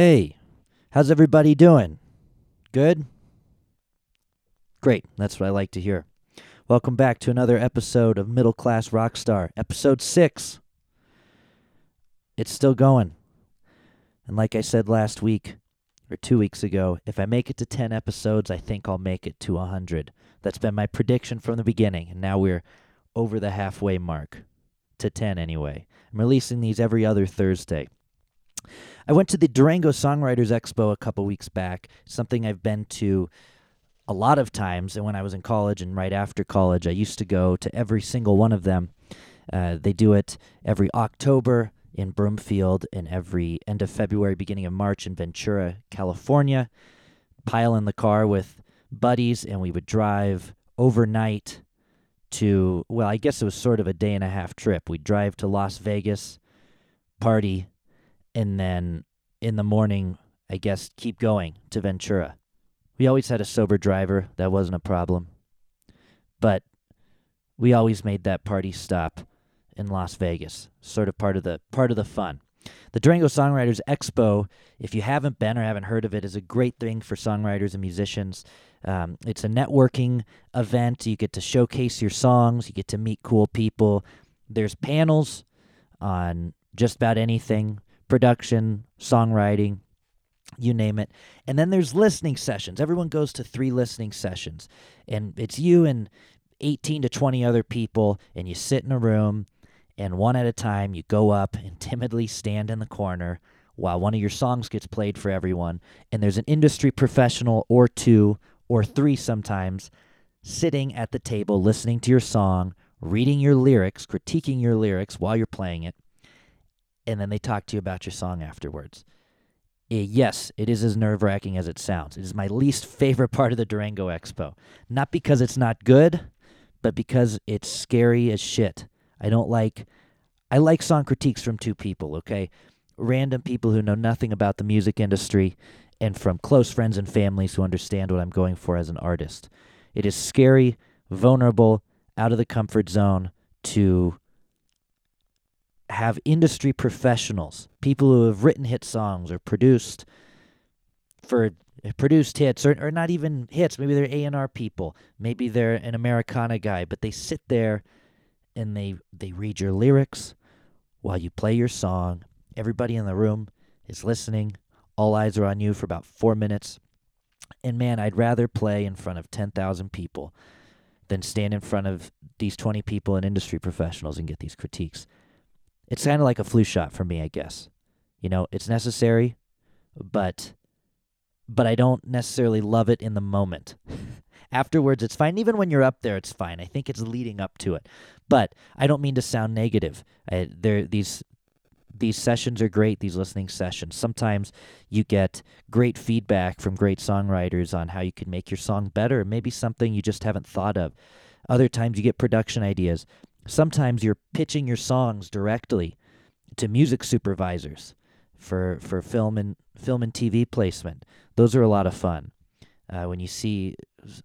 Hey, how's everybody doing? Good? Great, that's what I like to hear. Welcome back to another episode of Middle Class Rockstar, episode 6. It's still going. And like I said last week, or two weeks ago, if I make it to 10 episodes, I think I'll make it to 100. That's been my prediction from the beginning, and now we're over the halfway mark. To 10 anyway. I'm releasing these every other Thursday. I went to the Durango Songwriters Expo a couple weeks back, something I've been to a lot of times. And when I was in college and right after college, I used to go to every single one of them. Uh, they do it every October in Broomfield and every end of February, beginning of March in Ventura, California. Pile in the car with buddies, and we would drive overnight to, well, I guess it was sort of a day and a half trip. We'd drive to Las Vegas, party, and then in the morning, I guess, keep going to Ventura. We always had a sober driver. That wasn't a problem. But we always made that party stop in Las Vegas. Sort of part of the part of the fun. The Durango Songwriters Expo, if you haven't been or haven't heard of it, is a great thing for songwriters and musicians. Um, it's a networking event. You get to showcase your songs. You get to meet cool people. There's panels on just about anything production, songwriting, you name it. And then there's listening sessions. Everyone goes to three listening sessions, and it's you and 18 to 20 other people, and you sit in a room, and one at a time, you go up and timidly stand in the corner while one of your songs gets played for everyone. And there's an industry professional or two or three sometimes sitting at the table listening to your song, reading your lyrics, critiquing your lyrics while you're playing it, and then they talk to you about your song afterwards. Eh, yes, it is as nerve wracking as it sounds. It is my least favorite part of the Durango Expo. Not because it's not good, but because it's scary as shit. I don't like. I like song critiques from two people, okay? Random people who know nothing about the music industry and from close friends and families who understand what I'm going for as an artist. It is scary, vulnerable, out of the comfort zone to have industry professionals, people who have written hit songs or produced for produced hits or, or not even hits, maybe they're A&R people, maybe they're an Americana guy, but they sit there and they they read your lyrics while you play your song. Everybody in the room is listening. All eyes are on you for about 4 minutes. And man, I'd rather play in front of 10,000 people than stand in front of these 20 people and industry professionals and get these critiques. It's kind of like a flu shot for me, I guess. You know, it's necessary, but but I don't necessarily love it in the moment. Afterwards, it's fine. Even when you're up there, it's fine. I think it's leading up to it. But I don't mean to sound negative. I, there, these these sessions are great. These listening sessions. Sometimes you get great feedback from great songwriters on how you can make your song better. Maybe something you just haven't thought of. Other times you get production ideas. Sometimes you're pitching your songs directly to music supervisors for for film and film and TV placement. Those are a lot of fun. Uh, when you see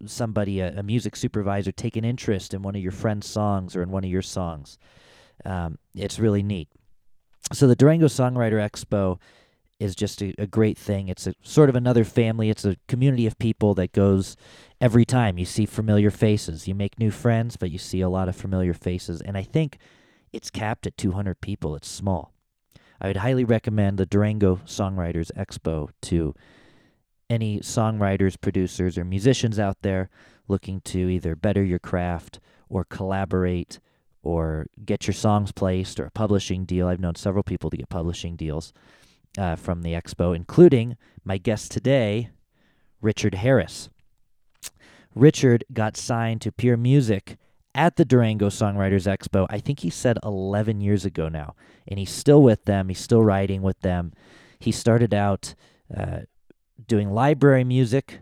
somebody, a, a, music supervisor, take an interest in one of your friend's songs or in one of your songs, um, it's really neat. So the Durango Songwriter Expo is just a, a great thing. It's a sort of another family. It's a community of people that goes every time. You see familiar faces. You make new friends, but you see a lot of familiar faces. And I think it's capped at 200 people. It's small. I would highly recommend the Durango Songwriters Expo to any songwriters, producers, or musicians out there looking to either better your craft or collaborate or get your songs placed or a publishing deal. I've known several people to get publishing deals uh, from the expo, including my guest today, Richard Harris. Richard got signed to Peer Music at the Durango Songwriters Expo. I think he said 11 years ago now, and he's still with them. He's still writing with them. He started out uh, doing library music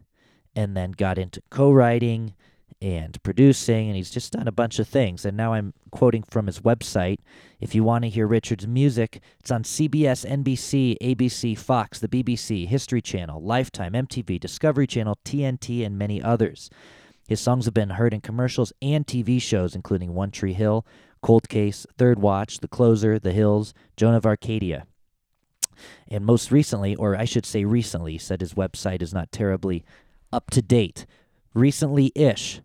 and then got into co-writing and producing, and he's just done a bunch of things. And now I'm quoting from his website. If you want to hear Richard's music, it's on CBS, NBC, ABC, Fox, the BBC, History Channel, Lifetime, MTV, Discovery Channel, TNT, and many others. His songs have been heard in commercials and TV shows, including One Tree Hill, Cold Case, Third Watch, The Closer, The Hills, Joan of Arcadia. And most recently, or I should say recently, said his website is not terribly up to date. Recently ish,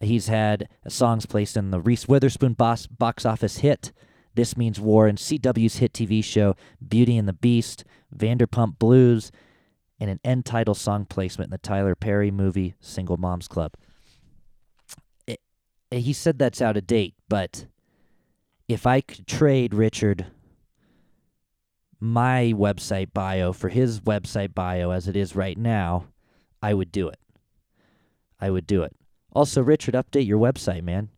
he's had songs placed in the Reese Witherspoon box, box office hit, This Means War, and CW's hit TV show Beauty and the Beast, Vanderpump Rules, and an end title song placement in the Tyler Perry movie Single Moms Club. It, he said that's out of date, but if I could trade Richard my website bio for his website bio as it is right now, I would do it. I would do it. Also, Richard, update your website, man.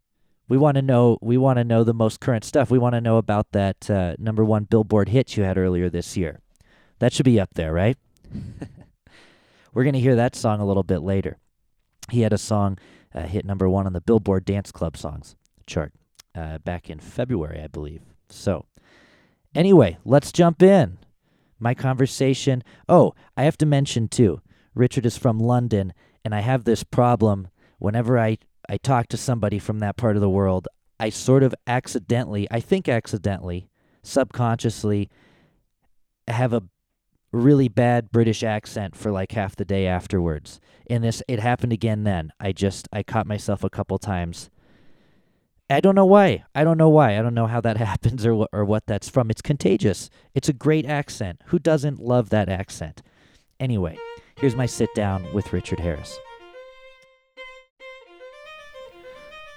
We want to know. We want to know the most current stuff. We want to know about that uh, number one Billboard hit you had earlier this year. That should be up there, right? We're gonna hear that song a little bit later. He had a song uh, hit number one on the Billboard Dance Club Songs chart uh, back in February, I believe. So, anyway, let's jump in. My conversation. Oh, I have to mention too. Richard is from London, and I have this problem whenever I I talk to somebody from that part of the world. I sort of accidentally, I think accidentally, subconsciously, have a really bad British accent for like half the day afterwards. And this it happened again then. I just I caught myself a couple times. I don't know why. I don't know why. I don't know how that happens or or what that's from. It's contagious. It's a great accent. Who doesn't love that accent? Anyway, here's my sit down with Richard Harris.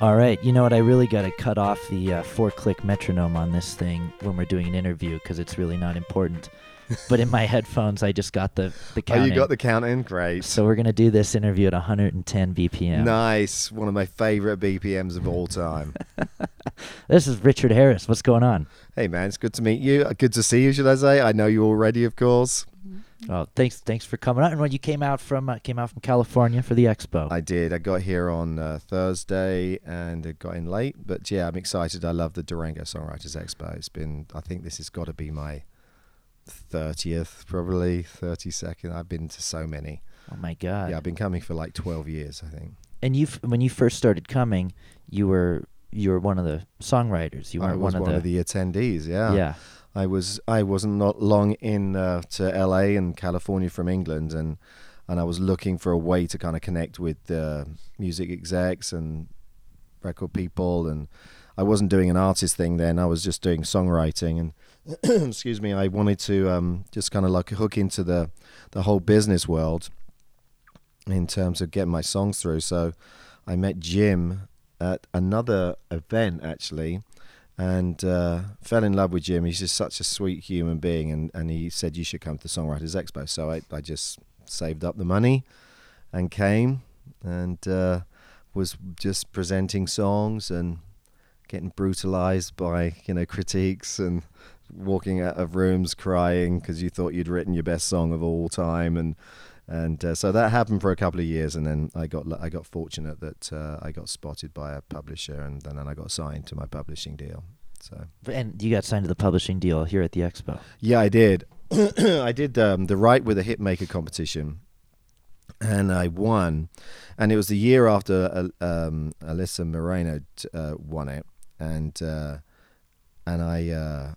All right, you know what? I really got to cut off the uh, four click metronome on this thing when we're doing an interview because it's really not important. but in my headphones, I just got the the count. Oh, you got the count in? Great. So we're gonna do this interview at 110 BPM. Nice. One of my favorite BPMs of all time. this is Richard Harris. What's going on? hey, man, it's good to meet you. Uh, Good to see you, should I say? I know you already, of course. Oh, thanks, thanks for coming out. And when you came out from uh, came out from California for the expo. I did. I got here on uh, Thursday and it got in late. But yeah, I'm excited. I love the Durango Songwriters Expo. It's been, I think this has got to be my 30th, probably 32nd. I've been to so many. oh my God! Yeah, I've been coming for like 12 years, I think. And you, when you first started coming, you were you were one of the songwriters. You weren't was one of the, attendees, yeah. yeah. I was I wasn't not long in uh, to LA and California from England, and and I was looking for a way to kind of connect with uh, music execs and record people, and I wasn't doing an artist thing then. I was just doing songwriting, and excuse me, I wanted to um, just kind of like hook into the the whole business world in terms of getting my songs through. So I met Jim at another event actually and uh, fell in love with Jim. He's just such a sweet human being, and, and he said you should come to the Songwriters Expo. So I, I just saved up the money and came and uh, was just presenting songs and getting brutalized by you know critiques and walking out of rooms crying because you thought you'd written your best song of all time and and uh, so that happened for a couple of years and then I got I got fortunate that uh, I got spotted by a publisher and then I got signed to my publishing deal. So And you got signed to the publishing deal here at the expo. yeah I did. I did um, the Write with a Hitmaker competition and I won. And it was the year after uh, um, Alyssa Moreno uh, won it. And uh, and I uh,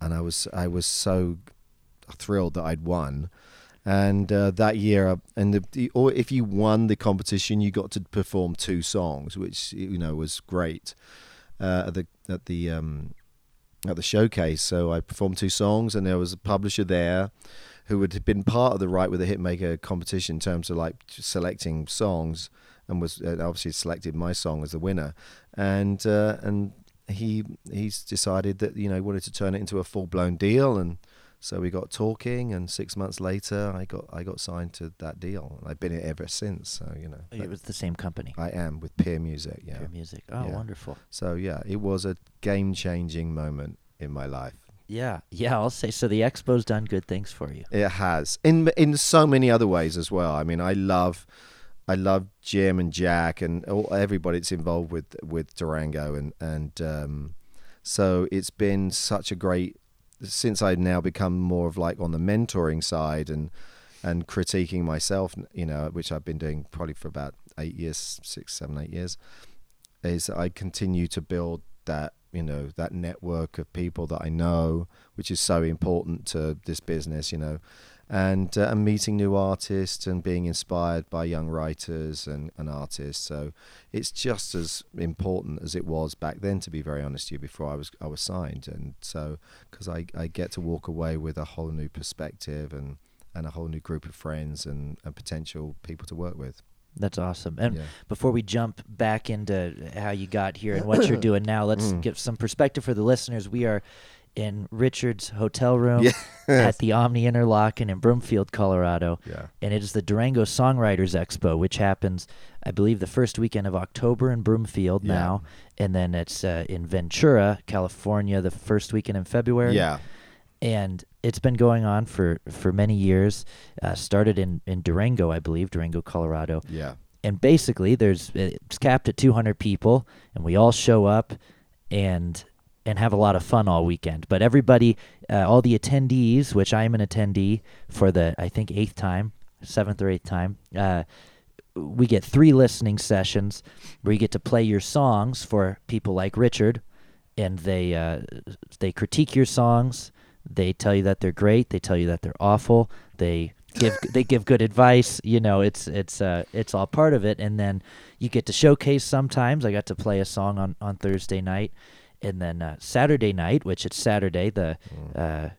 and I was I was so thrilled that I'd won and uh, that year uh, and the, the or if you won the competition you got to perform two songs which you know was great uh, at the at the um, at the showcase. So I performed two songs and there was a publisher there who had been part of the Write with a Hitmaker competition in terms of like selecting songs and was uh, obviously selected my song as the winner. And uh, and he he's decided that you know he wanted to turn it into a full blown deal and so we got talking and six months later I got I got signed to that deal and I've been it ever since so you know It was the same company. I am with Peer Music yeah Peer Music. Oh, Yeah. wonderful. so yeah it was a game changing moment in my life Yeah, yeah. I'll say so. The expo's done good things for you. It has in in so many other ways as well. I mean, I love, I love Jim and Jack and all, everybody that's involved with with Durango and and um, so it's been such a great since I've now become more of like on the mentoring side and and critiquing myself, you know, which I've been doing probably for about eight years, six, seven, eight years, is I continue to build that you know that network of people that I know, which is so important to this business, you know, and uh, and meeting new artists and being inspired by young writers and, and artists. So it's just as important as it was back then, to be very honest with you, before I was I was signed, and so because I, I get to walk away with a whole new perspective and and a whole new group of friends and, and potential people to work with. That's awesome. And Yeah. before we jump back into how you got here and what you're doing now, let's Mm. give some perspective for the listeners. We are in Richard's hotel room Yeah. at the Omni Interlocken in Broomfield, Colorado. Yeah. And it is the Durango Songwriters Expo, which happens, I believe, the first weekend of October in Broomfield Yeah. now. And then it's uh, in Ventura, California, the first weekend in February Yeah. and it's been going on for for many years. Uh, started in in Durango, I believe, Durango, Colorado, Yeah. and basically there's it's capped at 200 people, and we all show up and and have a lot of fun all weekend. But everybody, uh, all the attendees, which I am an attendee for the I think eighth time, seventh or eighth time. Uh, we get three listening sessions where you get to play your songs for people like Richard, and they uh, they critique your songs. They tell you that they're great. They tell you that they're awful. They give they give good advice. You know, it's it's uh, it's all part of it. And then you get to showcase. Sometimes I got to play a song on on Thursday night, and then uh, Saturday night, which it's Saturday. The uh,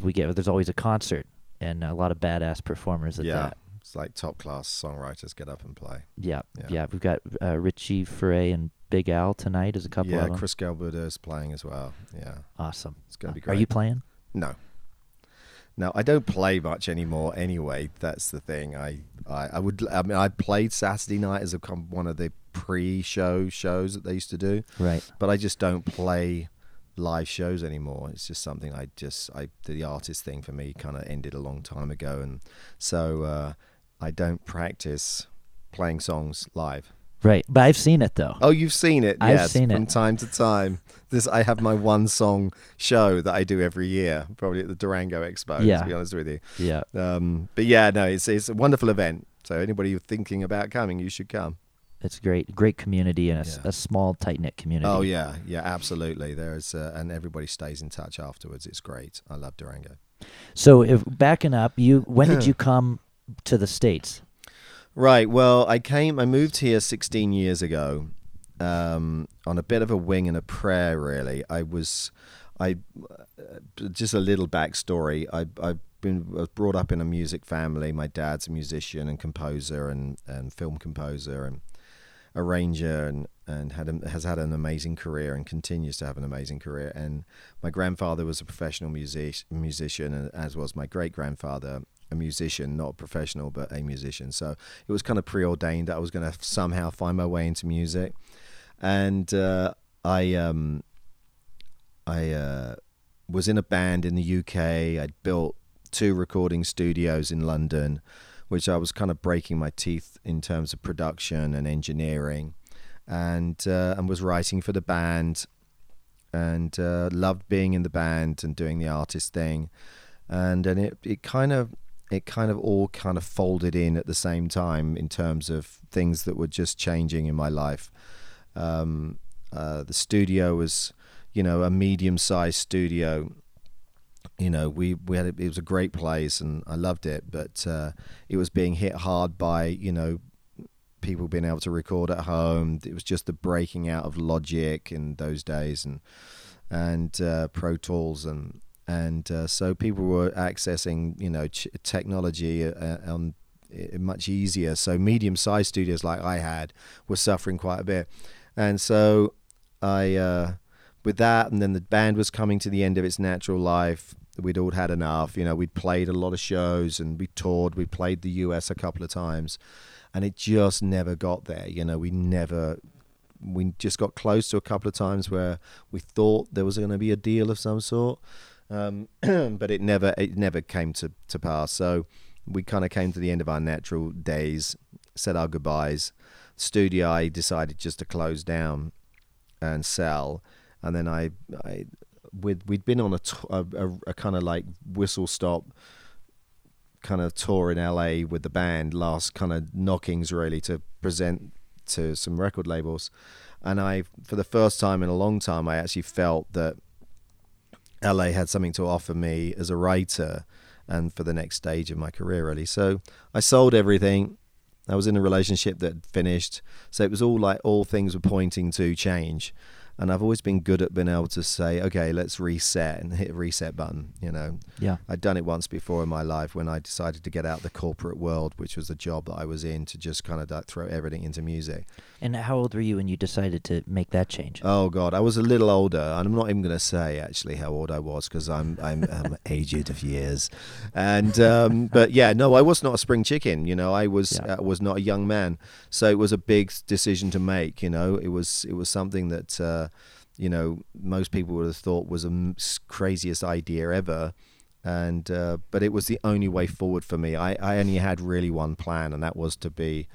we get there's always a concert and a lot of badass performers at Yeah. that. It's like top class songwriters get up and play. Yeah, Yeah. yeah. We've got uh, Richie Foray and Big Al tonight as a couple yeah, of them. Chris Galbuda is playing as well. Yeah. awesome. It's going to be Uh, great. Are you playing? No. No, I don't play much anymore. Anyway, that's the thing. I, I, I would. I mean, I played Saturday night as a one of the pre-show shows that they used to do, Right. but I just don't play live shows anymore. It's just something I just. I the artist thing for me kind of ended a long time ago, and so uh, I don't practice playing songs live. Right. But I've seen it though. Oh, you've seen it? I've yes, seen from it. time to time. This I have my one song show that I do every year, probably at the Durango Expo. Yeah. To be honest with you, Yeah. um, but yeah, no, it's it's a wonderful event. So anybody thinking about coming, you should come. It's great. Great community and a, Yeah. a small, tight knit community. Oh yeah, yeah, absolutely. There's uh, and everybody stays in touch afterwards. It's great. I love Durango. So if backing up, you when did you come to the states? Right. Well, I came. I moved here 16 years ago, um, on a bit of a wing and a prayer. Really, I was, I, uh, just a little backstory. I I've been I was brought up in a music family. My dad's a musician and composer and and film composer and arranger and and had has had an amazing career and continues to have an amazing career. And my grandfather was a professional music musician, as was my great grandfather, a musician, not a professional, but a musician. So it was kind of preordained that I was going to somehow find my way into music. And uh, I um, I uh, was in a band in the UK. I'd built two recording studios in London, which I was kind of breaking my teeth in terms of production and engineering, and uh, and was writing for the band, and uh, loved being in the band and doing the artist thing, and and it it kind of it kind of all kind of folded in at the same time in terms of things that were just changing in my life. Um, uh, the studio was, you know, a medium-sized studio. You know, we we had a, it was a great place and I loved it, but uh, it was being hit hard by you know people being able to record at home. It was just the breaking out of Logic in those days and and uh, Pro Tools and and uh, so people were accessing you know ch- technology uh, on uh, much easier. So medium-sized studios like I had were suffering quite a bit, and so I uh, with that, and then the band was coming to the end of its natural life. We'd all had enough. You know, we'd played a lot of shows and we toured. We played the US a couple of times, and it just never got there. You know, we never. We just got close to a couple of times where we thought there was going to be a deal of some sort, um, but it never it never came to, to pass. So we kind of came to the end of our natural days, said our goodbyes. Studio I decided just to close down and sell, and then I, I with we'd been on a t- a, a, a kind of like whistle stop kind of tour in LA with the band. Last kind of knockings really to present to some record labels, and I, for the first time in a long time, I actually felt that LA had something to offer me as a writer and for the next stage of my career, really. So I sold everything. I was in a relationship that finished, so it was all like all things were pointing to change and I've always been good at being able to say, okay, let's reset and hit reset button. You know, yeah, I'd done it once before in my life when I decided to get out the corporate world, which was the job that I was in, to just kind of like throw everything into music. And how old were you when you decided to make that change? Oh God, I was a little older, and I'm not even going to say actually how old I was because I'm I'm, I'm aged of years, and um, but yeah, no, I was not a spring chicken. You know, I was yeah. uh, was not a young man, so it was a big decision to make. You know, it was it was something that. Uh, you know, most people would have thought was the craziest idea ever. And uh, but it was the only way forward for me. I, I only had really one plan, and that was to be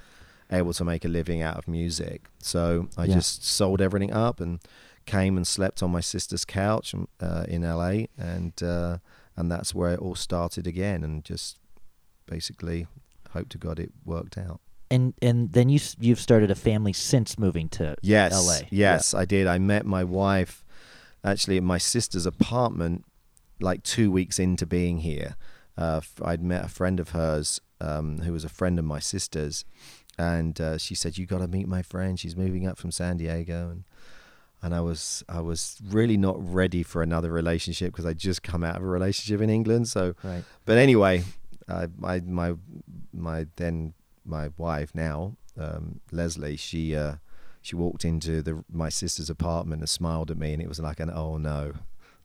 able to make a living out of music. So I yeah. just sold everything up and came and slept on my sister's couch uh, in LA, and uh, and that's where it all started again. And just basically hope to God it worked out and and then you you've started a family since moving to yes, LA. Yes, yeah. I did. I met my wife actually at my sister's apartment like two weeks into being here. Uh, I'd met a friend of hers um, who was a friend of my sister's, and uh, she said, "You got to meet my friend. She's moving up from San Diego." And and I was I was really not ready for another relationship because I just come out of a relationship in England. So, right. but anyway, I, my my my then my wife now, um, Leslie, she uh, she walked into the my sister's apartment and smiled at me, and it was like an oh no,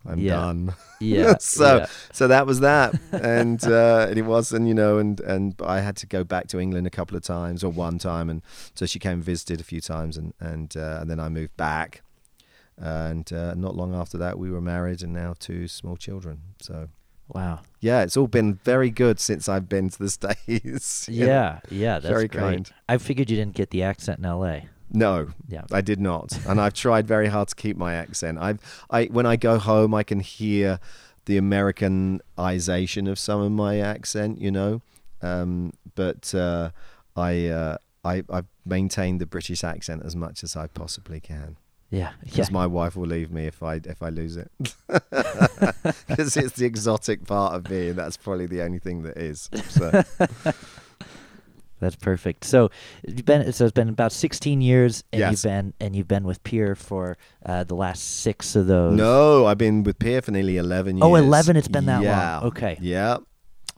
I'm yeah. done. Yeah. so yeah. so that was that, and uh, and it was, and you know, and and I had to go back to England a couple of times or one time, and so she came and visited a few times, and and uh, and then I moved back, and uh, not long after that we were married, and now two small children. So Wow. Yeah, it's all been very good since I've been to the States. yeah, yeah, that's very great. kind. I figured you didn't get the accent in L.A. No, yeah, I did not, and I've tried very hard to keep my accent. I've, I when I go home, I can hear the Americanization of some of my accent, you know, um, but uh, I, uh, I I've maintained the British accent as much as I possibly can. Yeah, because yeah. my wife will leave me if I if I lose it. Because it's the exotic part of me, and that's probably the only thing that is. So. That's perfect. So you've been so it's been about 16 years, and yes. you've been and you've been with Peer for uh, the last six of those. No, I've been with Peer for nearly 11 years. Oh, 11? It's been that yeah. long. Okay. Yeah.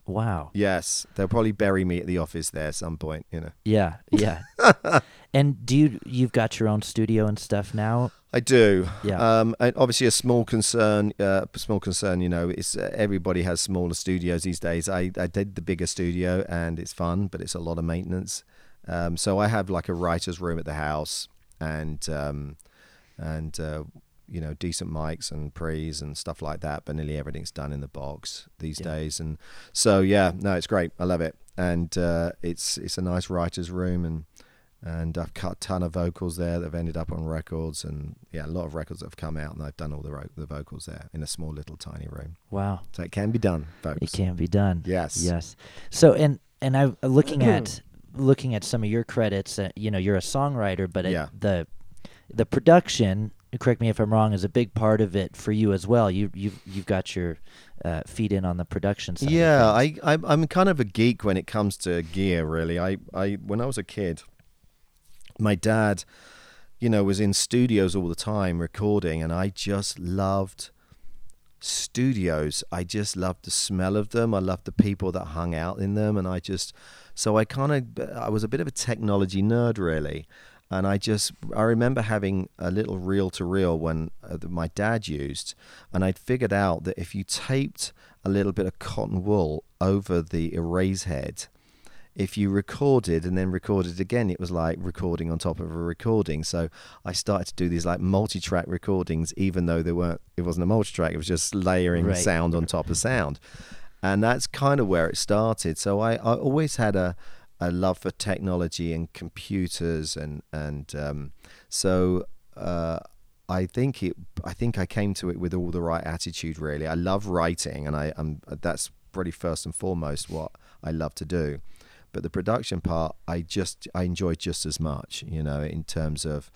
Wow. Yes, they'll probably bury me at the office there at some point. You know. Yeah. Yeah. and do you you've got your own studio and stuff now? I do. Yeah. Um, and obviously, a small concern. Uh, small concern. You know, it's uh, everybody has smaller studios these days. I I did the bigger studio, and it's fun, but it's a lot of maintenance. Um, so I have like a writer's room at the house, and um, and uh, you know decent mics and pre's and stuff like that but nearly everything's done in the box these Yeah. days and so yeah no it's great i love it and uh, it's it's a nice writer's room and and i've cut a ton of vocals there that have ended up on records and yeah a lot of records that have come out and i've done all the ro- the vocals there in a small little tiny room Wow. so it can be done folks It can be done. yes Yes. So and and I looking at looking at some of your credits. Uh, you know, you're a songwriter, but it, Yeah. the the production. Correct me if I'm wrong. Is a big part of it for you as well. You you've you've got your uh, feet in on the production side. Yeah, things. I, I I'm kind of a geek when it comes to gear. Really, I I when I was a kid, my dad, you know, was in studios all the time recording, and I just loved studios. I just loved the smell of them. I loved the people that hung out in them, and I just so I kind of I was a bit of a technology nerd, really. And I just I remember having a little reel to reel when uh, my dad used, and I'd figured out that if you taped a little bit of cotton wool over the erase head, if you recorded and then recorded again, it was like recording on top of a recording. So I started to do these like multi-track recordings, even though they weren't. It wasn't a multi-track. It was just layering Right. sound on top of sound, and that's kind of where it started. So I, I always had a a love for technology and computers, and and um, so. Uh, I think it. I think I came to it with all the right attitude. Really, I love writing, and I am. That's really first and foremost what I love to do. But the production part I just I enjoy just as much. You know, in terms of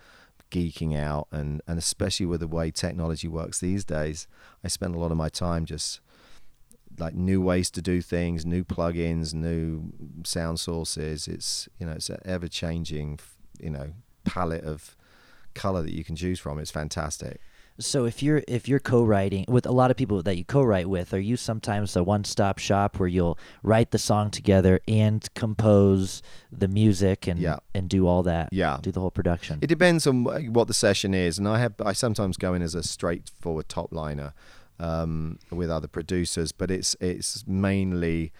geeking out and and especially with the way technology works these days, I spend a lot of my time just like new ways to do things, new plugins, new sound sources. It's you know it's an ever changing you know palette of color that you can choose from. It's fantastic. So if you're if you're co-writing with a lot of people that you co-write with, are you sometimes a one-stop shop where you'll write the song together and compose the music and Yeah. and do all that? Yeah. Do the whole production. It depends on what the session is, and I have I sometimes go in as a straightforward top liner um, with other producers, but it's it's mainly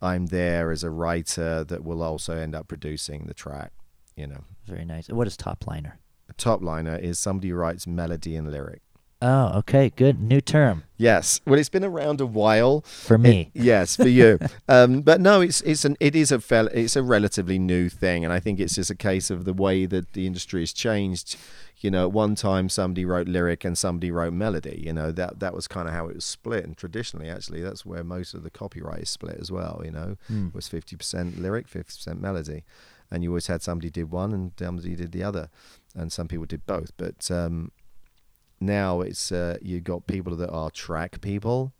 I'm there as a writer that will also end up producing the track. You know, Very nice. What is top liner? Top liner is somebody who writes melody and lyric. Oh, okay, good. New term Yes, well, it's been around a while. for me. It- yes, for you. um, but no, it's it's an it is a fel- it's a relatively new thing, and I think it's just a case of the way that the industry has changed. You know, at one time somebody wrote lyric and somebody wrote melody. You know that that was kind of how it was split, and traditionally, actually, that's where most of the copyright is split as well. You know, Hmm. it was fifty percent lyric, fifty percent melody, and you always had somebody did one and somebody did the other, and some people did both. But um, now it's uh, you got people that are track people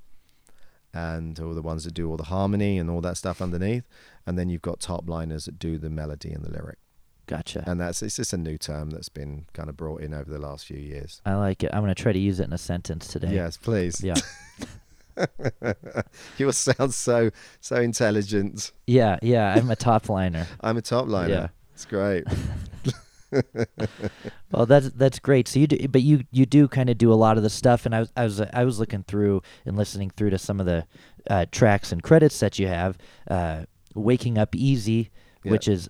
and all the ones that do all the harmony and all that stuff underneath and then you've got top liners that do the melody and the lyric Gotcha. and that's it's just a new term that's been kind of brought in over the last few years I like it. I'm gonna try to use it in a sentence today. yes please Yeah. you sound so so intelligent Yeah. Yeah. I'm a top liner. i'm a top liner Yeah. it's great Well, that's that's great. So you do, but you you do kind of do a lot of the stuff, and I was I was I was looking through and listening through to some of the uh, tracks and credits that you have. Uh, Waking up easy, Yeah. which is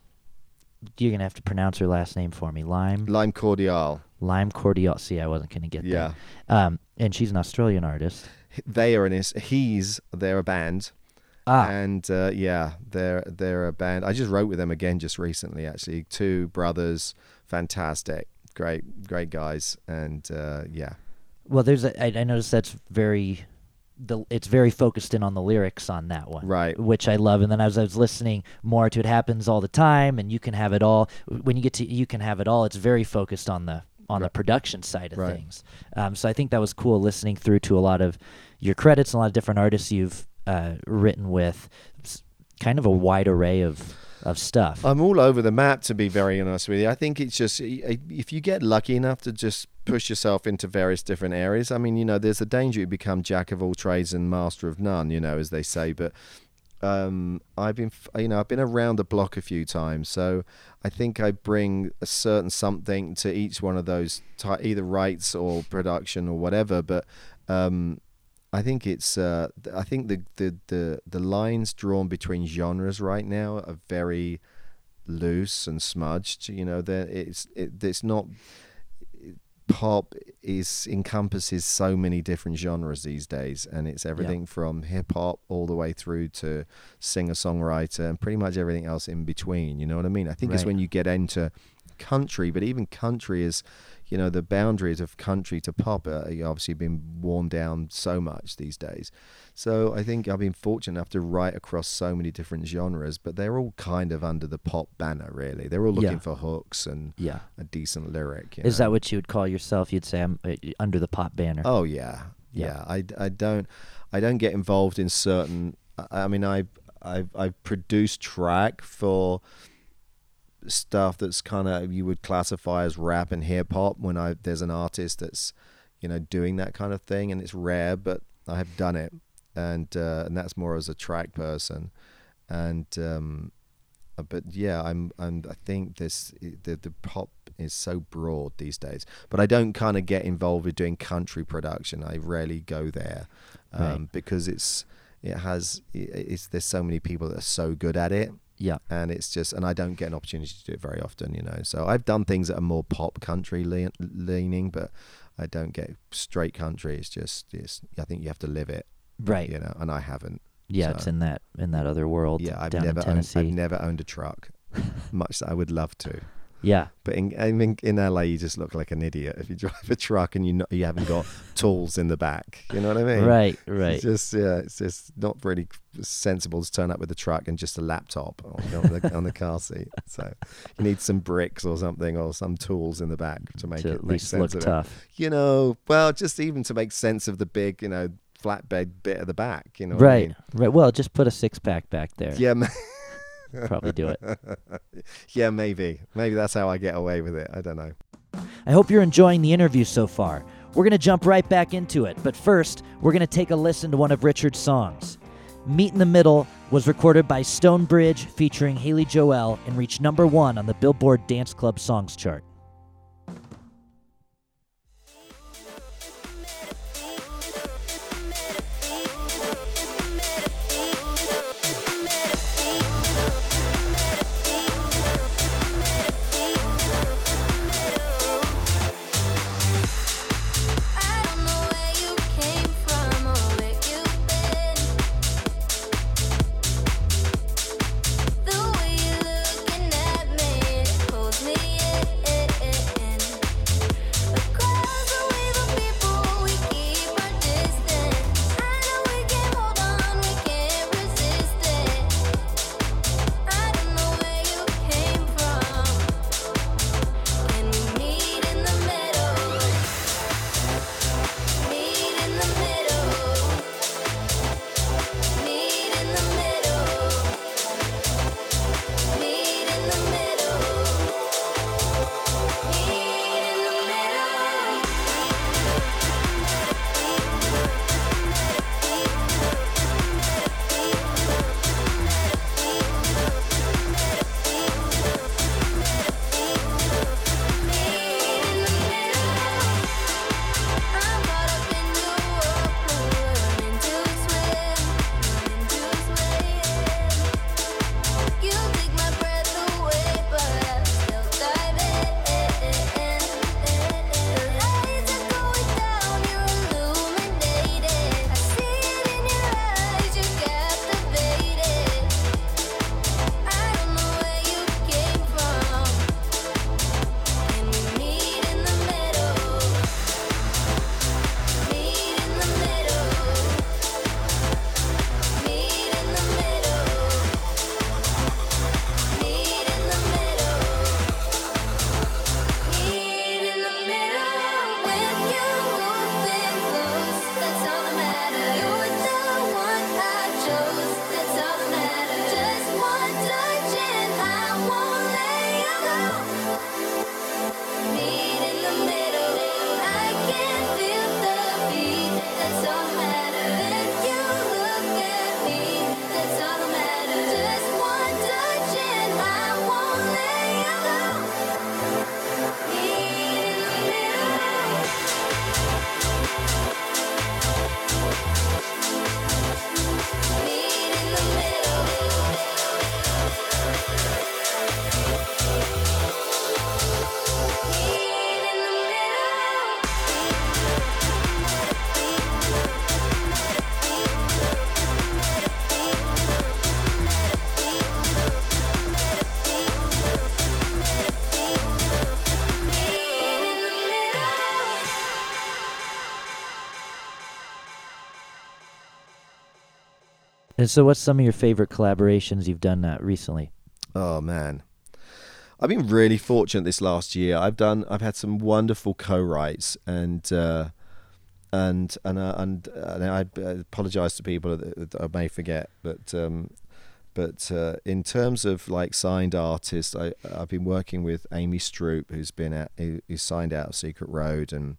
you're gonna have to pronounce her last name for me. Lime lime cordiale Lime Cordiale. See, I wasn't gonna get yeah that. Um, and she's an Australian artist. they are an is he's they're a band Ah, and uh, yeah, they're they're a band. I just wrote with them again just recently. Actually, two brothers, fantastic, great great guys, and uh, yeah, well, there's a, I, I noticed that's very. The, it's very focused in on the lyrics on that one. right, which I love. And then as I was listening more to it happens all the time, and you can have it all. When you get to you can have it all, it's very focused on the on the production side of Right. things. Um, so I think that was cool listening through to a lot of your credits and a lot of different artists you've uh, written with. Kind of a wide array of of stuff. I'm all over the map to be very honest with you. I think it's just if you get lucky enough to just push yourself into various different areas. I mean, you know, there's a danger you become jack of all trades and master of none, you know, as they say. But um, I've been, you know, I've been around the block a few times, so I think I bring a certain something to each one of those, either rights or production or whatever. But um, I think it's, uh, I think the, the the the lines drawn between genres right now are very loose and smudged. You know, that it's it, it's not pop is encompasses so many different genres these days and it's everything from hip hop all the way through to singer songwriter and pretty much everything else in between you know what i mean i think it's when you get into country but even country is you know the boundaries of country to pop are obviously been worn down so much these days so i think i've been fortunate enough to write across so many different genres but they're all kind of under the pop banner really they're all looking Yeah. for hooks and yeah. a decent lyric you Is know? that what you would call yourself? You'd say I'm uh, under the pop banner. Oh yeah, Yeah. yeah. I, I don't I don't get involved in certain. I I mean I I I produce track for stuff that's kind of you would classify as rap and hip hop when I there's an artist that's you know doing that kind of thing and it's rare but I have done it. And uh, and that's more as a track person. And um uh, but yeah I'm I'm I think this the the pop is so broad these days but I don't kind of get involved with doing country production. I rarely go there um, Right. because it's it has it's there's so many people that are so good at it Yeah. and it's just and I don't get an opportunity to do it very often, you know. So I've done things that are more pop country lean, leaning, but I don't get straight country. It's just it's I think you have to live it, Right. you know, and I haven't. Yeah, So- it's in that in that other world Yeah, I've down never in owned, I've never owned a truck, much that I would love to. Yeah. But in I mean, in LA, you just look like an idiot if you drive a truck and you know, you haven't got tools in the back. You know what I mean? Right. Right. It's just yeah, it's just not really sensible to turn up with a truck and just a laptop on the, on the car seat. So you need some bricks or something or some tools in the back to make to it at make least sense look of it. tough. You know, well, just even to make sense of the big, you know, flatbed bit of the back. You know, what I Right. mean? Right. Well, just put a six pack back there. Yeah, ma- Probably do it. yeah, maybe, maybe that's how I get away with it. I don't know. I hope you're enjoying the interview so far. We're going to jump right back into it, but first, we're going to take a listen to one of Richard's songs. Meet in the Middle was recorded by Stonebridge featuring Haley Joel and reached number one on the Billboard Dance Club Songs chart. And so, what's some of your favorite collaborations you've done uh, recently? Oh man, I've been really fortunate this last year. I've done, I've had some wonderful co-writes, and uh, and and uh, and, and I apologize to people that, I may forget, but um, but uh, in terms of like signed artists, I I've been working with Amy Stroup, who's been at who's signed out of Secret Road, and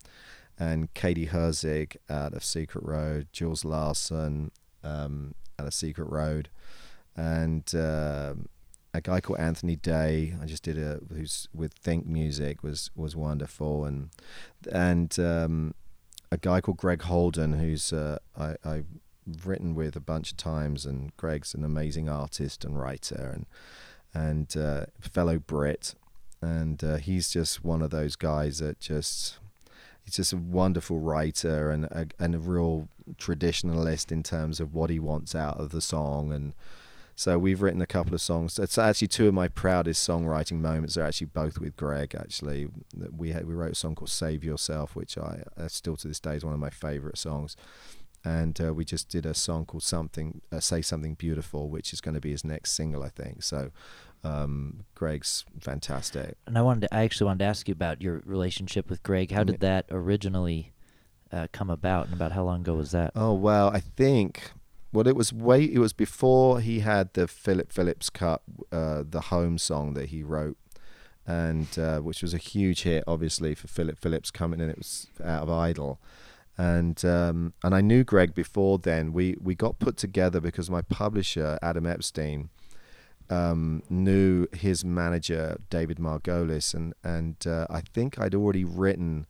and Katie Herzig out of Secret Road, Jules Larson um, out a Secret Road, and um a guy called Anthony Day. I just did a who's with Think Music was was wonderful, and and um, a guy called Greg Holden, who's uh, I I've written with a bunch of times, and Greg's an amazing artist and writer, and and uh, fellow Brit, and uh, he's just one of those guys that just he's just a wonderful writer and a, and a real traditionalist in terms of what he wants out of the song and So we've written a couple of songs. It's actually two of my proudest songwriting moments are actually both with Greg. Actually, we had, we wrote a song called "Save Yourself," which I uh, still to this day is one of my favorite songs. And uh, we just did a song called "Something," uh, "Say Something Beautiful," which is going to be his next single, I think. So um, Greg's fantastic. And I wanted to, I actually wanted to ask you about your relationship with Greg. How did that originally uh, come about, and about how long ago was that? Oh well, I think well it was way it was before he had the Philip Phillips cut, uh, the home song that he wrote, and uh, which was a huge hit, obviously for Philip Phillips coming in. It was out of Idol, and um, and I knew Greg before then. We we got put together because my publisher Adam Epstein um, knew his manager David Margolis, and and uh, I think I'd already written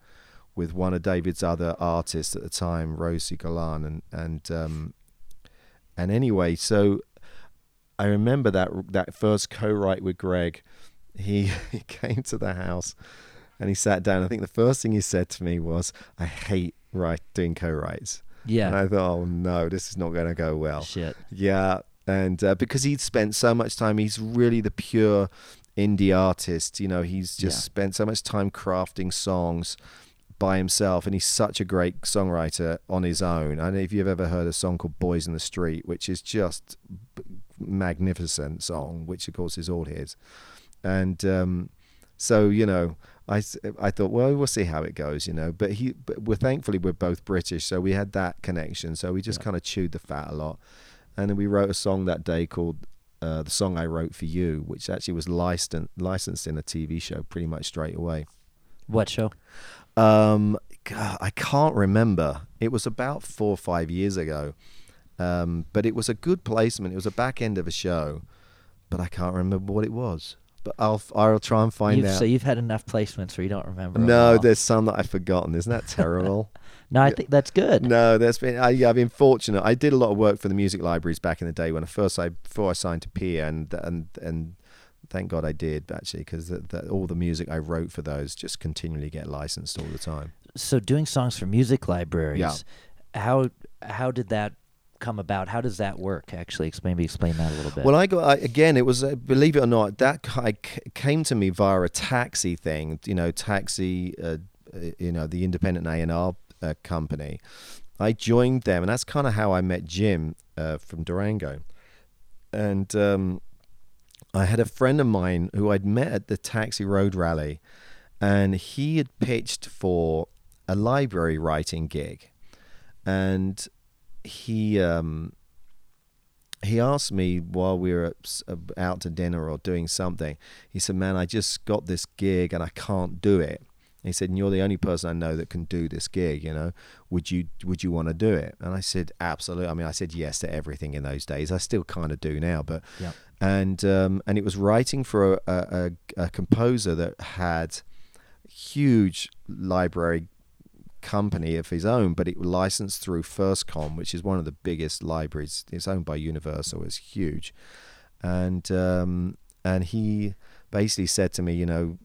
with one of David's other artists at the time, Rosi Golan, and and um, and anyway, so I remember that that first co-write with Greg. He he came to the house and he sat down. I think the first thing he said to me was, "I hate write doing co-writes." Yeah. And I thought, "Oh no, this is not going to go well." Shit. Yeah, and uh, because he'd spent so much time, he's really the pure indie artist. You know, he's just Yeah. spent so much time crafting songs by himself, and he's such a great songwriter on his own. I don't know if you've ever heard a song called "Boys in the Street," which is just b- magnificent song, which of course is all his. And um, so, you know, I, I thought, well, we'll see how it goes, you know. But he, but we're thankfully we're both British, so we had that connection. So we just Yeah. kind of chewed the fat a lot, and then we wrote a song that day called uh, "The Song I Wrote for You," which actually was licensed licensed in a TV show pretty much straight away. What show? Um, God, I can't remember. It was about four or five years ago, um, but it was a good placement. It was a back end of a show, but I can't remember what it was. But I'll I'll try and find You've, out. So you've had enough placements where you don't remember. no, there's some that I've forgotten. Isn't that terrible? No, I think that's good. no, there's been. I, I've been fortunate. I did a lot of work for the music libraries back in the day when I first I before I signed to Peer, and and and thank God I did actually because all the music I wrote for those just continually get licensed all the time. So doing songs for music libraries, yeah. how how did that come about? How does that work? Actually, explain maybe explain that a little bit. Well, I got I, again. It was uh, believe it or not that c- came to me via a taxi thing. You know, taxi. Uh, uh, you know, the independent A and R uh, company. I joined them, and that's kind of how I met Jim uh, from Durango. And um, I had a friend of mine who I'd met at the Taxi Road Rally, and he had pitched for a library writing gig, and he um, he asked me while we were out to dinner or doing something. He said, "Man, I just got this gig and I can't do it." He said, and "You're the only person I know that can do this gig. You know, would you would you want to do it?" And I said, "Absolutely." I mean, I said yes to everything in those days. I still kind of do now, but Yeah. and um, and it was writing for a, a, a, composer that had huge library company of his own, but it was licensed through FirstCom, which is one of the biggest libraries. It's owned by Universal. It's huge, and um, and he basically said to me, you know,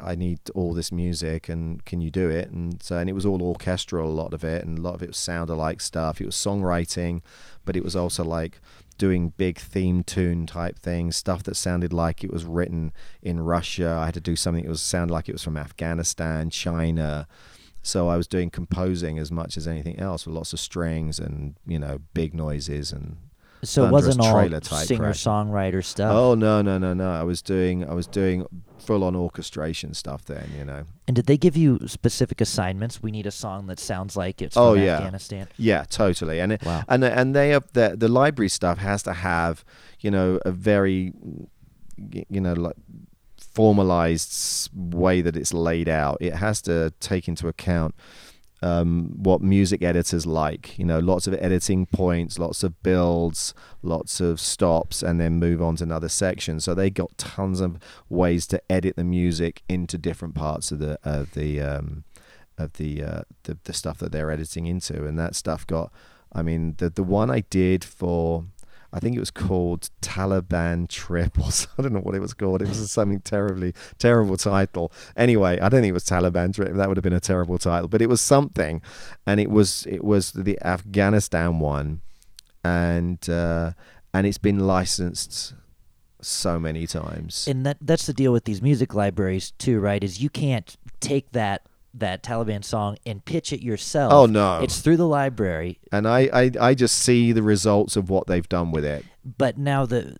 I need all this music, and can you do it? And so, and it was all orchestral, a lot of it, and a lot of it was sound alike stuff. It was songwriting, but it was also like doing big theme tune type things, stuff that sounded like it was written in Russia. I had to do something that was sounded like it was from Afghanistan, China. So I was doing composing as much as anything else with lots of strings and you know big noises and so it wasn't all singer songwriter stuff. oh no no no no I was doing I was doing full on orchestration stuff then you know And did they give you specific assignments? We need a song that sounds like it's Oh, from yeah. Afghanistan. yeah totally and it, Wow. and and they have the the library stuff has to have you know a very you know like formalized way that it's laid out it has to take into account um, what music editors like you know lots of editing points lots of builds lots of stops and then move on to another section so they got tons of ways to edit the music into different parts of the of the um, of the, uh, the the stuff that they're editing into, and that stuff got. I mean, the the one I did for, I think it was called Taliban Trip, or so- I don't know what it was called. It was something terribly terrible title. Anyway, I don't think it was Taliban Trip. That would have been a terrible title, but it was something, and it was it was the Afghanistan one, and uh, and it's been licensed so many times. and that that's the deal with these music libraries too, right? Is you can't take that that Taliban song and pitch it yourself. Oh, no. It's through the library, and I, I, I just see the results of what they've done with it. but now the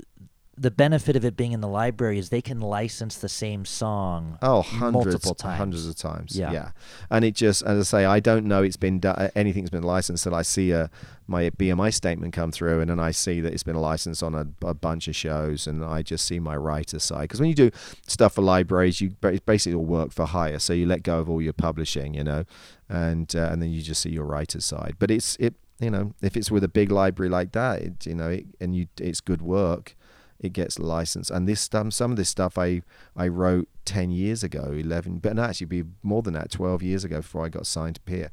the benefit of it being in the library is they can license the same song Oh, hundreds, multiple times. hundreds of times. Yeah. Yeah. and it just, as I say, I don't know it's been done. Anything's been licensed. That I see a my BMI statement come through, and then I see that it's been licensed on a, a bunch of shows, and I just see my writer side. Because when you do stuff for libraries, you basically all work for hire, so you let go of all your publishing, you know, and uh, and then you just see your writer side. But it's it, you know, if it's with a big library like that, it, you know, it, and you it's good work it gets licensed. And this stuff, some of this stuff I I wrote ten years ago, eleven, but no, actually be more than that, twelve years ago before I got signed to Peer,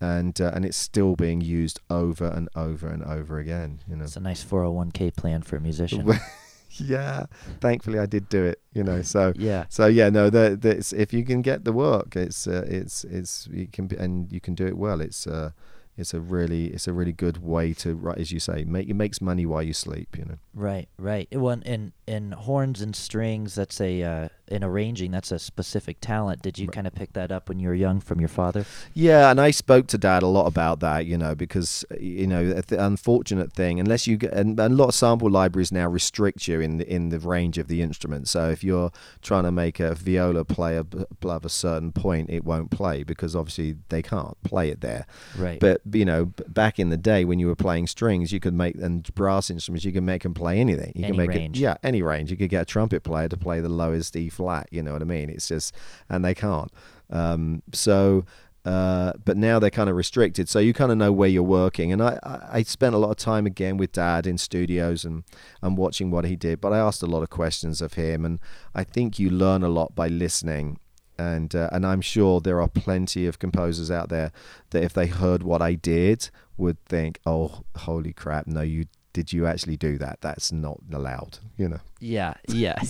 and uh, and it's still being used over and over and over again. You know. It's a nice 401k plan for a musician. yeah, thankfully I did do it. You know, so yeah. so yeah, no, the, the, it's, if you can get the work, it's uh, it's it's you can be, and you can do it well. It's uh, it's a really it's a really good way to right as you say make it makes money while you sleep. You know. Right, right. One in in horns and strings. That's a uh, in arranging. That's a specific talent. Did you Right. kind of pick that up when you were young from your father? Yeah, and I spoke to Dad a lot about that, you know, because you know the unfortunate thing, unless you get, and, and a lot of sample libraries now restrict you in the in the range of the instrument. So if you're trying to make a viola play above a certain point, it won't play because obviously they can't play it there. Right. But you know, back in the day when you were playing strings, you could make and brass instruments, you can make them play anything. You Any can make range. it, yeah, any range. You could get a trumpet player to play the lowest E flat. You know what I mean? It's just, and they can't. Um, so. Uh, but now they're kind of restricted, so you kind of know where you're working. And I, I, spent a lot of time again with Dad in studios and, and watching what he did. But I asked a lot of questions of him, and I think you learn a lot by listening and uh, and I'm sure there are plenty of composers out there that if they heard what I did would think, "Oh, holy crap! No, you did you actually do that? That's not allowed." You know. yeah, yeah.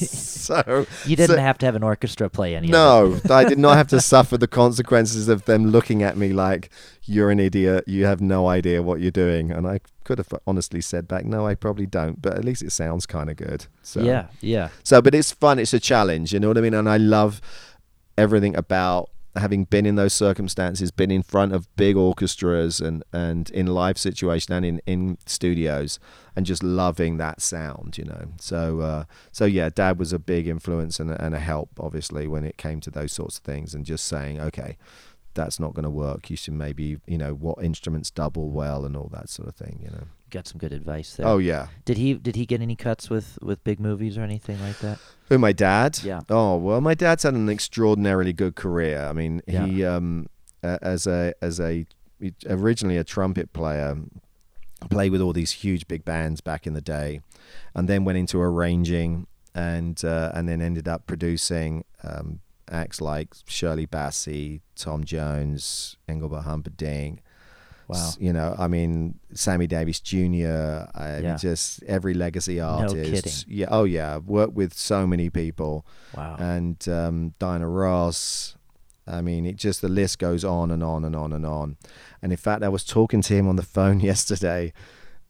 So you didn't so- have to have an orchestra play any no, I did not have to suffer the consequences of them looking at me like you're an idiot. You have no idea what you're doing, and I could have honestly said back, "No, I probably don't," but at least it sounds kind of good. So Yeah, yeah. so, but it's fun. It's a challenge. You know what I mean? And I love everything about having been in those circumstances, been in front of big orchestras and, and in live situation and in, in studios and just loving that sound, you know. So, uh, so yeah, dad was a big influence and and a help, obviously, when it came to those sorts of things and just saying, okay, that's not going to work. You should maybe, you know, what instruments double well and all that sort of thing, you know. Got some good advice there. Oh, yeah. Did he did he get any cuts with with big movies or anything like that? Who, my dad? Yeah. Oh well, my dad's had an extraordinarily good career. I mean, Yeah. he um, uh, as a as a originally a trumpet player, played with all these huge big bands back in the day, and then went into arranging and uh, and then ended up producing um, acts like Shirley Bassey, Tom Jones, Engelbert Humperdinck. Wow. You know, I mean, Sammy Davis Jr. I Yeah. just every legacy artist. kidding. Yeah. Oh yeah. I've worked with so many people Wow. and um, Diana Ross. I mean, it just the list goes on and on and on and on. And in fact, I was talking to him on the phone yesterday,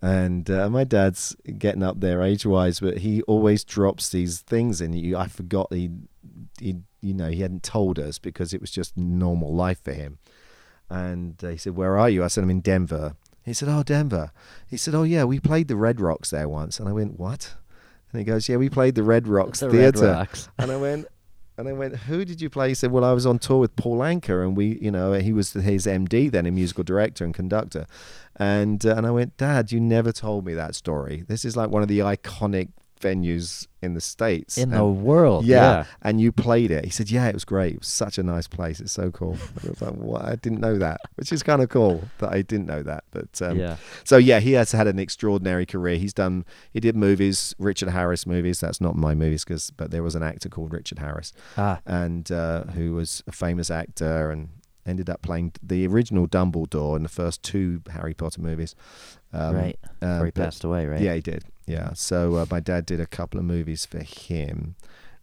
and uh, my dad's getting up there age-wise, but he always drops these things in you. I forgot he, he, you know, he hadn't told us because it was just normal life for him. And uh, he said, "Where are you?" I said, "I'm in Denver." He said, "Oh, Denver." He said, "Oh yeah, we played the Red Rocks there once." And I went, "What?" And he goes, "Yeah, we played the Red Rocks the Red Rocks. And I went, and I went, who did you play? He said, well, I was on tour with Paul Anka, and we, you know, he was his MD then, a musical director and conductor. And uh, and I went, Dad, you never told me that story. This is like one of the iconic venues in the states. In And- the world. yeah, Yeah. and you played it. He said, "Yeah, it was great. It was such a nice place. It's so cool." I was like, "What? I didn't know that," which is kind of cool that I didn't know that. But um, yeah. so yeah, he has had an extraordinary career. He's done. He did movies, Richard Harris movies. That's not my movies, because but there was an actor called Richard Harris, Ah. and uh, who was a famous actor and ended up playing the original Dumbledore in the first two Harry Potter movies. Um, right. Before he passed away, right? yeah, he did. Yeah. So uh, my dad did a couple of movies for him,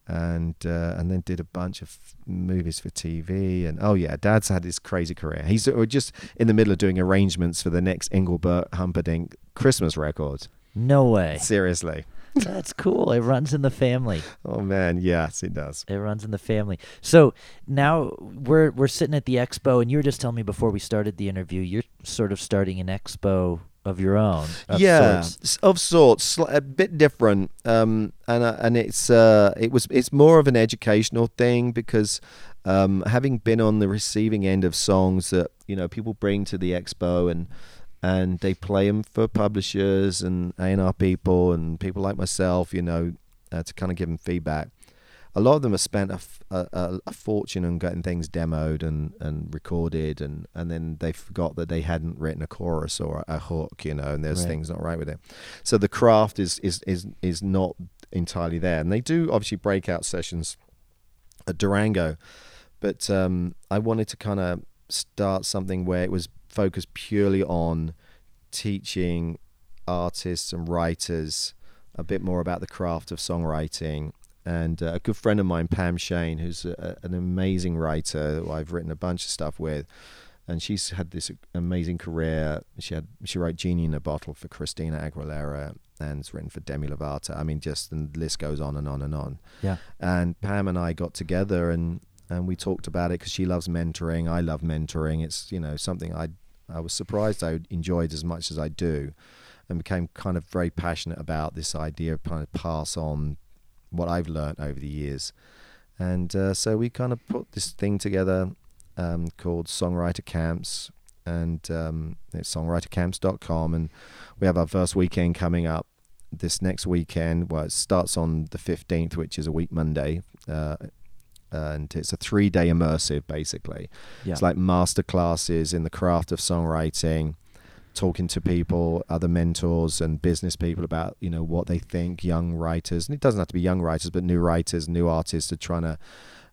and uh, and then did a bunch of movies for TV. And oh yeah, Dad's had this crazy career. He's uh, just in the middle of doing arrangements for the next Engelbert Humperdinck Christmas record. No way. Seriously. That's cool. It runs in the family. Oh man, yes, it does. It runs in the family. So now we're we're sitting at the expo, and you were just telling me before we started the interview, you're sort of starting an expo of your own. Of yeah, sorts. of sorts, a bit different, um, and uh, and it's uh, it was it's more of an educational thing because um, having been on the receiving end of songs that you know people bring to the expo and and they play them for publishers and A&R people and people like myself, you know, uh, to kind of give them feedback. A lot of them have spent a, f- a- a- a fortune on getting things demoed and, and recorded, and, and then they forgot that they hadn't written a chorus or a, a hook, you know, and there's Right. things not right with it. So the craft is, is, is, is not entirely there. And they do obviously breakout sessions at Durango, but um, I wanted to kind of start something where it was focused purely on teaching artists and writers a bit more about the craft of songwriting. And uh, a good friend of mine, Pam Sheyne, who's a, an amazing writer who I've written a bunch of stuff with, and she's had this amazing career. She had she wrote "Genie in a Bottle" for Christina Aguilera, and it's written for Demi Lovato. I mean, just the list goes on and on and on Yeah. and Pam and I got together and and we talked about it because she loves mentoring. I love mentoring. It's you know something I I was surprised I enjoyed as much as I do, and became kind of very passionate about this idea of kind of pass on what I've learned over the years, and uh, so we kind of put this thing together um, called Songwriter Camps. And um, it's songwritercamps.com, and we have our first weekend coming up this next weekend. Well, it starts on the 15th, which is a week Monday. Uh, and it's a three day immersive, basically. Yeah. It's like master classes in the craft of songwriting, talking to people, other mentors and business people about, you know, what they think young writers, and it doesn't have to be young writers, but new writers, new artists are trying to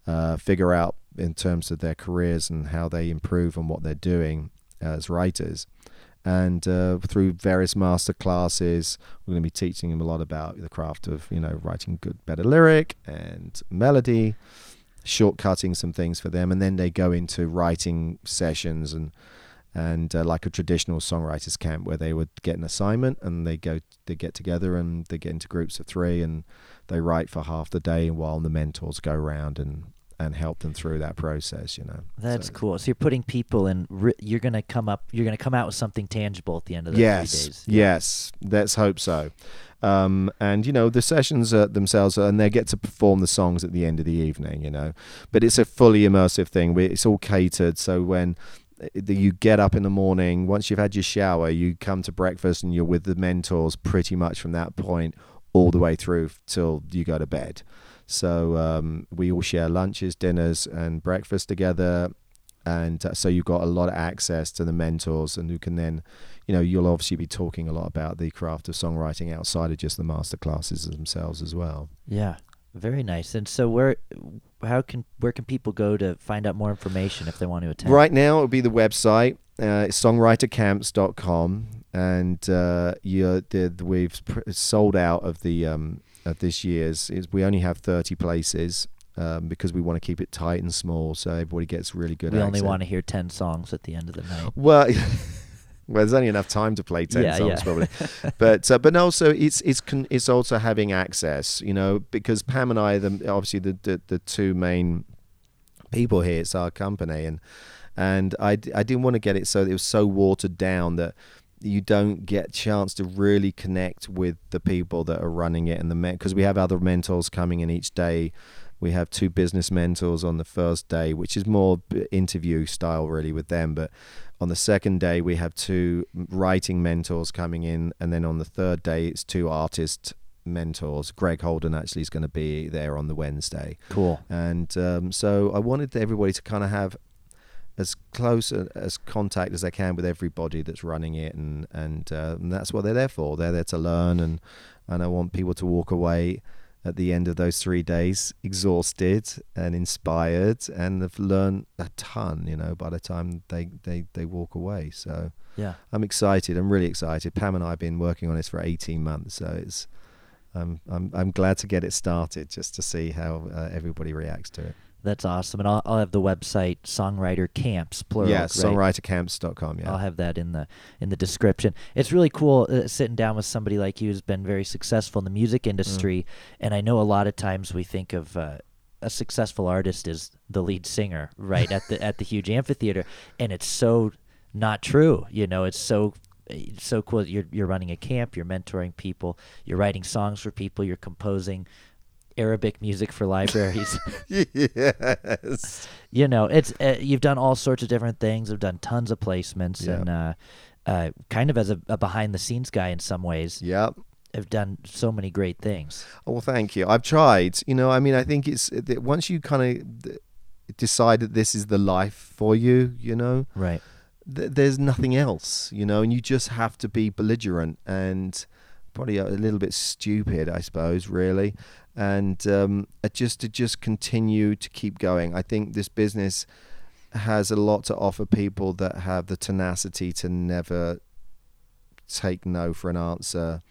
uh, figure out in terms of their careers and how they improve on what they're doing as writers. And uh, through various master classes we're going to be teaching them a lot about the craft of you know writing good better lyric and melody shortcutting some things for them and then they go into writing sessions and and uh, like a traditional songwriters camp where they would get an assignment and they go they get together and they get into groups of three and they write for half the day while the mentors go around and and help them through that process you know That's So- cool. So you're putting people in. You're gonna come up. You're gonna come out with something tangible at the end of the yes, three days. Yes, let's hope so. Um, and you know the sessions uh, themselves, and they get to perform the songs at the end of the evening. You know, but it's a fully immersive thing. We- It's all catered, so when the- you get up in the morning, once you've had your shower, you come to breakfast, and you're with the mentors pretty much from that point all the way through till you go to bed. So um, we all share lunches, dinners, and breakfast together, and uh, so you've got a lot of access to the mentors, and who can then, you know, you'll obviously be talking a lot about the craft of songwriting outside of just the master classes themselves as well. Yeah. Very nice. And so where, how can where can people go to find out more information if they want to attend? Right now, it would be the website. Uh, songwritercamps.com, and uh, you we've pr- sold out of the um, of this year's. Is we only have thirty places. Um, because we want to keep it tight and small, so everybody gets really good. We only want to hear ten songs at the end of the night. Well, well, there's only enough time to play ten Yeah, songs yeah. probably, but uh, but also it's it's con- it's also having access, you know, because Pam and I, are the obviously the, the the two main people here. It's our company, and and I I didn't want to get it so it was so watered down that you don't get chance to really connect with the people that are running it and the men because we have other mentors coming in each day we have two business mentors on the first day which is more interview style really with them but on the second day we have two writing mentors coming in and then on the third day it's two artist mentors greg holden actually is going to be there on the wednesday Cool. and um, so I wanted everybody to kind of have as close a, as contact as they can with everybody that's running it, and and, uh, and that's what they're there for. They're there to learn, and and I want people to walk away at the end of those three days exhausted and inspired, and have learned a ton. You know, by the time they they they walk away, so. Yeah. I'm excited. I'm really excited. Pam and I have been working on this for 18 months, so it's. I'm I'm I'm glad to get it started just to see how uh, everybody reacts to it. That's awesome, and I'll, I'll have the website songwriter camps plural. yeah, right? songwritercamps.com. Yeah. I'll have that in the in the description. It's really cool uh, sitting down with somebody like you who's been very successful in the music Mm. industry, and I know a lot of times we think of. Uh, a successful artist is the lead singer, right at the at the huge amphitheater, and it's so not true. You know, it's so it's so cool. You're you're running a camp, you're mentoring people, you're writing songs for people, you're composing Arabic music for libraries. yes. you know, it's uh, you've done all sorts of different things. I've done tons of placements, Yeah. and uh, uh, kind of as a, a behind the scenes guy in some ways, Yep. have done so many great things. Oh, well, thank you. I've tried. You know, I mean, I think it's that once you kind of decide that this is the life for you, you know, Right. th- there's nothing else, you know, and you just have to be belligerent and probably a little bit stupid, I suppose, really, and um, just to just continue to keep going. I think this business has a lot to offer people that have the tenacity to never take no for an answer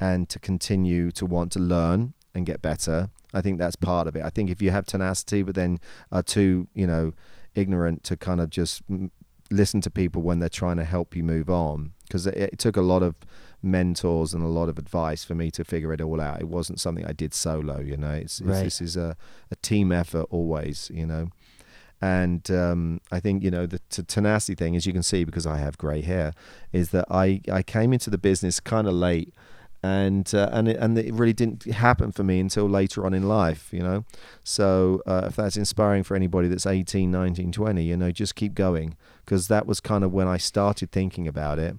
and to continue to want to learn and get better. I think that's part of it. I think if you have tenacity, but then are too, you know, ignorant to kind of just listen to people when they're trying to help you move on, because it, it took a lot of mentors and a lot of advice for me to figure it all out. It wasn't something I did solo, you know. It's, it's Right. this is a, a team effort always, you know. And um, I think you know the t- tenacity thing, as you can see, because I have grey hair, is that I, I came into the business kind of late, and uh, and it, and it really didn't happen for me until later on in life, you know. So uh, if that's inspiring for anybody that's 18, 19, 20, you know, just keep going because that was kind of when I started thinking about it,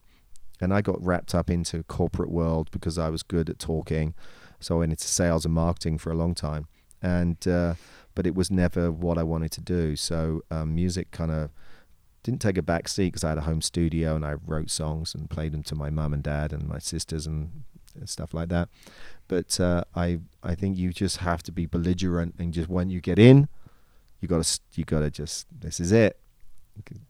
and I got wrapped up into corporate world because I was good at talking, so I went into sales and marketing for a long time, and uh, but it was never what I wanted to do. So um, music kind of didn't take a back seat because I had a home studio and I wrote songs and played them to my mum and dad and my sisters and, and stuff like that. But uh, I I think you just have to be belligerent and just when you get in, you got to you got to just this is it.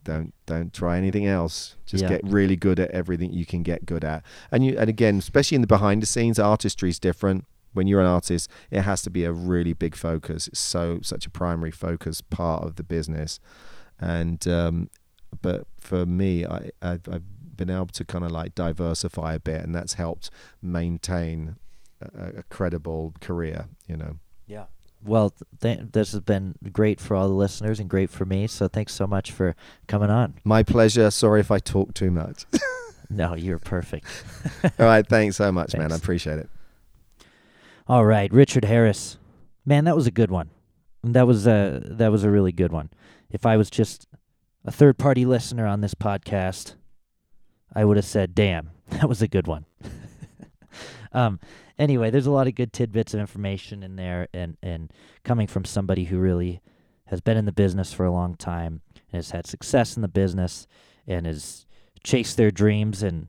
Don't don't try anything else. Just Yeah. get really good at everything you can get good at. And you and again, especially in the behind the scenes, artistry is different. When you're an artist, it has to be a really big focus. It's so such a primary focus part of the business. And um, but for me, I I've, I've been able to kind of like diversify a bit, and that's helped maintain a, a credible career. You know. Yeah. Well, th- this has been great for all the listeners and great for me. So thanks so much for coming on. My pleasure. Sorry if I talk too much. No, you're perfect. All right. Thanks so much, man. I appreciate it. All right, Richard Harris. Man, that was a good one. That was a that was a really good one. If I was just a third party listener on this podcast, I would have said, "Damn, that was a good one." um anyway, there's a lot of good tidbits of information in there and and coming from somebody who really has been in the business for a long time and has had success in the business and has chased their dreams and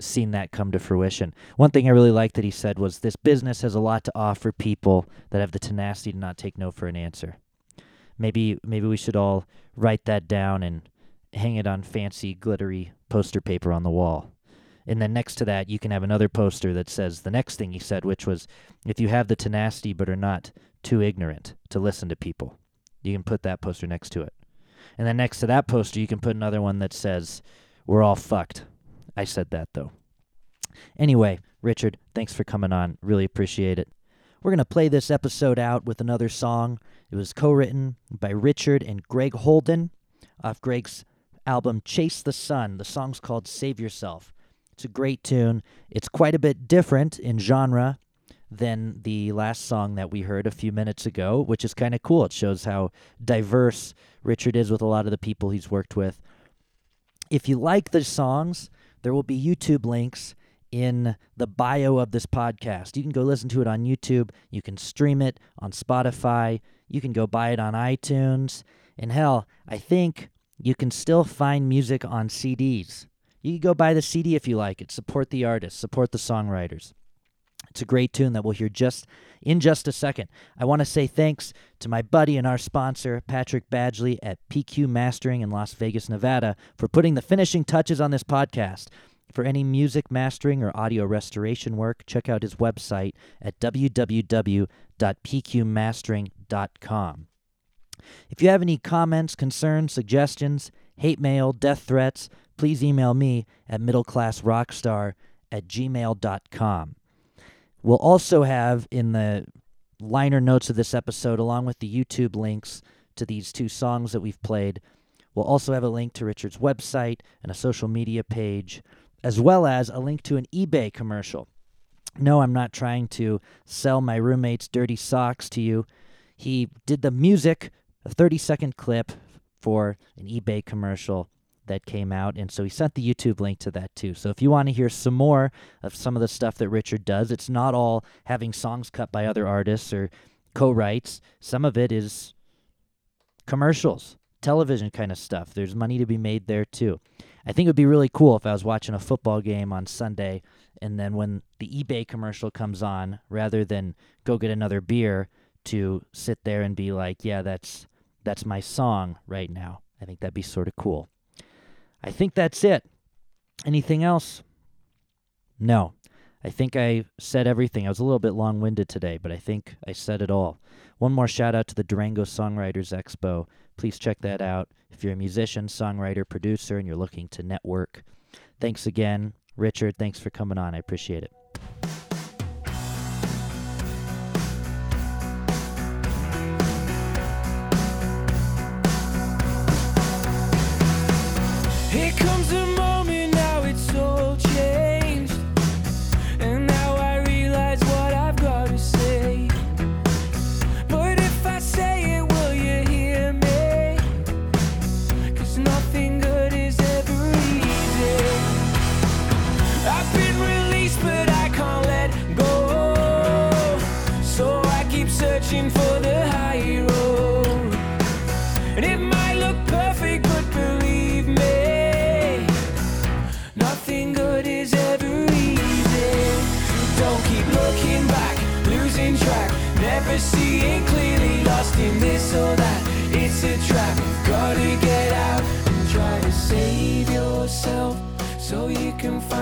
seen that come to fruition. One thing I really liked that he said was this business has a lot to offer people that have the tenacity to not take no for an answer. Maybe maybe we should all write that down and hang it on fancy glittery poster paper on the wall. And then next to that you can have another poster that says the next thing he said which was if you have the tenacity but are not too ignorant to listen to people. You can put that poster next to it. And then next to that poster you can put another one that says we're all fucked. I said that though. Anyway, Richard, thanks for coming on. Really appreciate it. We're going to play this episode out with another song. It was co written by Richard and Greg Holden off Greg's album Chase the Sun. The song's called Save Yourself. It's a great tune. It's quite a bit different in genre than the last song that we heard a few minutes ago, which is kind of cool. It shows how diverse Richard is with a lot of the people he's worked with. If you like the songs, there will be YouTube links in the bio of this podcast. You can go listen to it on YouTube. You can stream it on Spotify. You can go buy it on iTunes. And hell, I think you can still find music on CDs. You can go buy the CD if you like it. Support the artists, support the songwriters. It's a great tune that we'll hear just in just a second. I want to say thanks to my buddy and our sponsor, Patrick Badgley at PQ Mastering in Las Vegas, Nevada, for putting the finishing touches on this podcast. For any music mastering or audio restoration work, check out his website at www.pqmastering.com. If you have any comments, concerns, suggestions, hate mail, death threats, please email me at middleclassrockstar at gmail.com. We'll also have in the liner notes of this episode, along with the YouTube links to these two songs that we've played, we'll also have a link to Richard's website and a social media page, as well as a link to an eBay commercial. No, I'm not trying to sell my roommate's dirty socks to you. He did the music, a 30 second clip for an eBay commercial that came out, and so he sent the YouTube link to that too. So if you want to hear some more of some of the stuff that Richard does, it's not all having songs cut by other artists or co writes. Some of it is commercials, television kind of stuff. There's money to be made there too. I think it would be really cool if I was watching a football game on Sunday and then when the eBay commercial comes on, rather than go get another beer, to sit there and be like, yeah, that's that's my song right now. I think that'd be sort of cool. I think that's it. Anything else? No. I think I said everything. I was a little bit long winded today, but I think I said it all. One more shout out to the Durango Songwriters Expo. Please check that out if you're a musician, songwriter, producer, and you're looking to network. Thanks again. Richard, thanks for coming on. I appreciate it.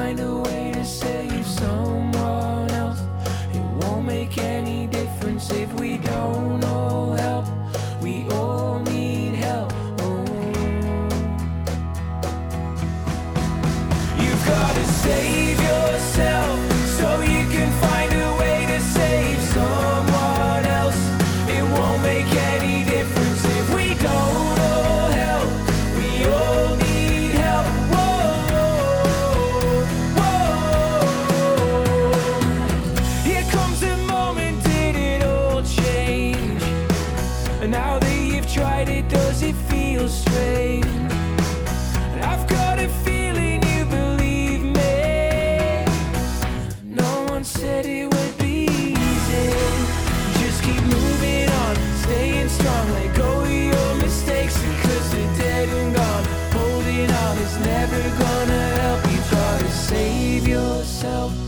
Find a way to save someone else. It won't make any difference if we never gonna help you. Try to save yourself